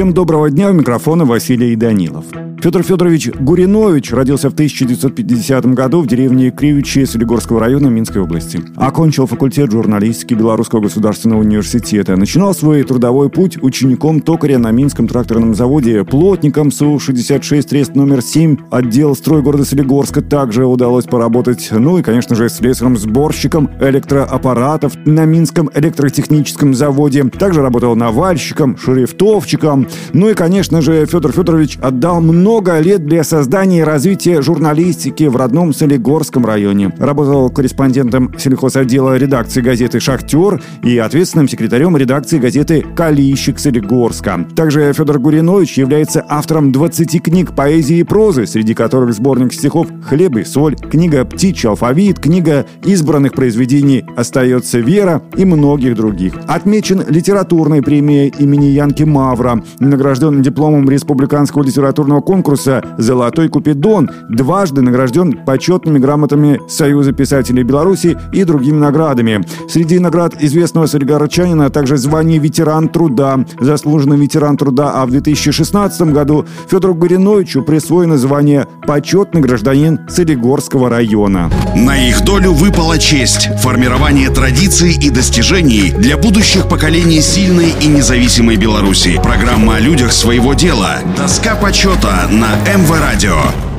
Всем доброго дня, у микрофона Василий Данилов. Федор Федорович Гуринович родился в 1950 году в деревне Кривичи Солигорского района Минской области. Окончил факультет журналистики Белорусского государственного университета. Начинал свой трудовой путь учеником токаря на Минском тракторном заводе, плотником СУ-66 трест номер 7, отдел строй города Солигорска. Также удалось поработать, ну и, конечно же, слесарем-сборщиком электроаппаратов на Минском электротехническом заводе. Также работал навальщиком, шрифтовщиком. Ну и, конечно же, Федор Федорович отдал много лет для создания и развития журналистики в родном Солигорском районе. Работал корреспондентом сельхозотдела редакции газеты «Шахтер» и ответственным секретарем редакции газеты «Калийщик Солигорска». Также Федор Гуринович является автором 20 книг поэзии и прозы, среди которых сборник стихов «Хлеб и соль», книга «Птичий алфавит», книга избранных произведений «Остается вера» и многих других. Отмечен литературной премией имени Янки Мавра, награжден дипломом Республиканского литературного конкурса «Золотой Купидон», дважды награжден почетными грамотами Союза писателей Беларуси и другими наградами. Среди наград известного солигарчанина также звание «Ветеран труда», заслуженный ветеран труда, а в 2016 году Федору Гуриновичу присвоено звание «Почетный гражданин Солигорского района». На их долю выпала честь – формирование традиций и достижений для будущих поколений сильной и независимой Беларуси. Программа о людях своего дела. Доска почета на МВ Радио.